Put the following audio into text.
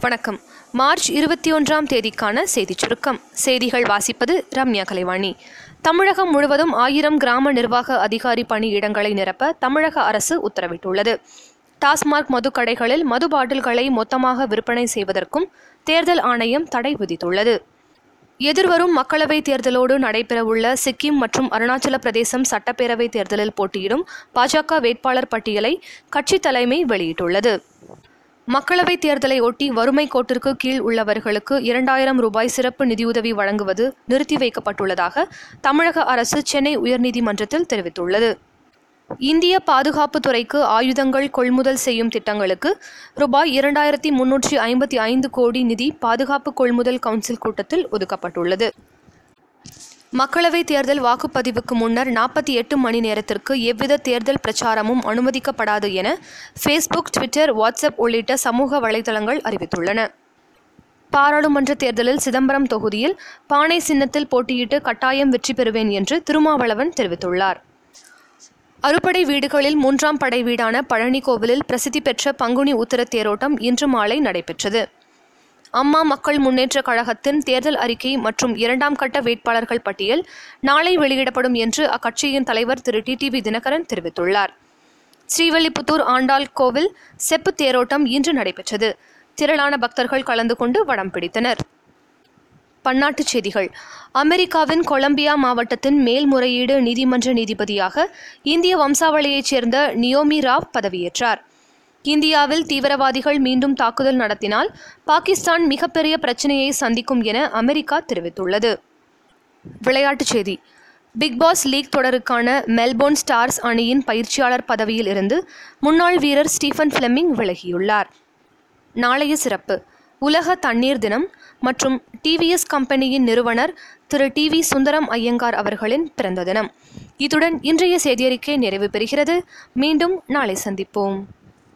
வணக்கம். மார்ச் இருபத்தி ஒன்றாம் தேதிக்கான செய்திச் சுருக்கம். செய்திகள் வாசிப்பது ரம்யா கலைவாணி. தமிழகம் முழுவதும் ஆயிரம் கிராம நிர்வாக அதிகாரி பணியிடங்களை நிரப்ப தமிழக அரசு உத்தரவிட்டுள்ளது. டாஸ்மாக் மதுக்கடைகளில் மது பாட்டில்களை மொத்தமாக விற்பனை செய்வதற்கும் தேர்தல் ஆணையம் தடை விதித்துள்ளது. எதிர்வரும் மக்களவைத் தேர்தலோடு நடைபெறவுள்ள சிக்கிம் மற்றும் அருணாச்சல பிரதேசம் சட்டப்பேரவைத் தேர்தலில் போட்டியிடும் பாஜக வேட்பாளர் பட்டியலை கட்சித் தலைமை வெளியிட்டுள்ளது. மக்களவைத் தேர்தலை ஒட்டி வறுமை கோட்டிற்கு கீழ் உள்ளவர்களுக்கு இரண்டாயிரம் ரூபாய் சிறப்பு நிதியுதவி வழங்குவது நிறுத்தி வைக்கப்பட்டுள்ளதாக தமிழக அரசு சென்னை உயர்நீதிமன்றத்தில் தெரிவித்துள்ளது. இந்திய பாதுகாப்பு துறைக்கு ஆயுதங்கள் கொள்முதல் செய்யும் திட்டங்களுக்கு ரூபாய் இரண்டாயிரத்தி முன்னூற்றி ஐம்பத்தி ஐந்து கோடி நிதி பாதுகாப்பு கொள்முதல் கவுன்சில் கூட்டத்தில் ஒதுக்கப்பட்டுள்ளது. மக்களவைத் தேர்தல் வாக்குப்பதிவுக்கு முன்னர் நாற்பத்தி எட்டு மணி நேரத்திற்கு எவ்வித தேர்தல் பிரச்சாரமும் அனுமதிக்கப்படாது என ஃபேஸ்புக் ட்விட்டர் வாட்ஸ்அப் உள்ளிட்ட சமூக வலைதளங்கள் அறிவித்துள்ளன. பாராளுமன்ற தேர்தலில் சிதம்பரம் தொகுதியில் பானை சின்னத்தில் போட்டியிட்டு கட்டாயம் வெற்றி பெறுவேன் என்று திருமாவளவன் தெரிவித்துள்ளார். அறுபடை வீடுகளில் மூன்றாம் படை வீடான பழனி கோவிலில் பிரசித்தி பெற்ற பங்குனி உத்தர தேரோட்டம் இன்று மாலை நடைபெற்றது. அம்மா மக்கள் முன்னேற்ற கழகத்தின் தேர்தல் அறிக்கை மற்றும் இரண்டாம் கட்ட வேட்பாளர்கள் பட்டியல் நாளை வெளியிடப்படும் என்று அக்கட்சியின் தலைவர் திரு டிடிவி தினகரன் தெரிவித்துள்ளார். ஸ்ரீவல்லிபுத்தூர் ஆண்டாள் கோவில் செப்பு தேரோட்டம் இன்று நடைபெற்றது. திரளான பக்தர்கள் கலந்து கொண்டு வடம் பிடித்தனர். பன்னாட்டுச் செய்திகள். அமெரிக்காவின் கொலம்பியா மாவட்டத்தின் மேல்முறையீடு நீதிமன்ற நீதிபதியாக இந்திய வம்சாவளியைச் சேர்ந்த நியோமி ராவ் பதவியேற்றார். இந்தியாவில் தீவிரவாதிகள் மீண்டும் தாக்குதல் நடத்தினால் பாகிஸ்தான் மிகப்பெரிய பிரச்சனையை சந்திக்கும் என அமெரிக்கா தெரிவித்துள்ளது. விளையாட்டுச் செய்தி. பிக் பாஸ் லீக் தொடருக்கான மெல்போர்ன் ஸ்டார்ஸ் அணியின் பயிற்சியாளர் பதவியில் இருந்து முன்னாள் வீரர் ஸ்டீஃபன் ஃபிளெமிங் விலகியுள்ளார். நாளைய சிறப்பு. உலக தண்ணீர் தினம் மற்றும் டிவிஎஸ் கம்பெனியின் நிறுவனர் திரு டி வி சுந்தரம் ஐயங்கார் அவர்களின் பிறந்த தினம். இத்துடன் இன்றைய செய்தியறிக்கை நிறைவு பெறுகிறது. மீண்டும் நாளை சந்திப்போம்.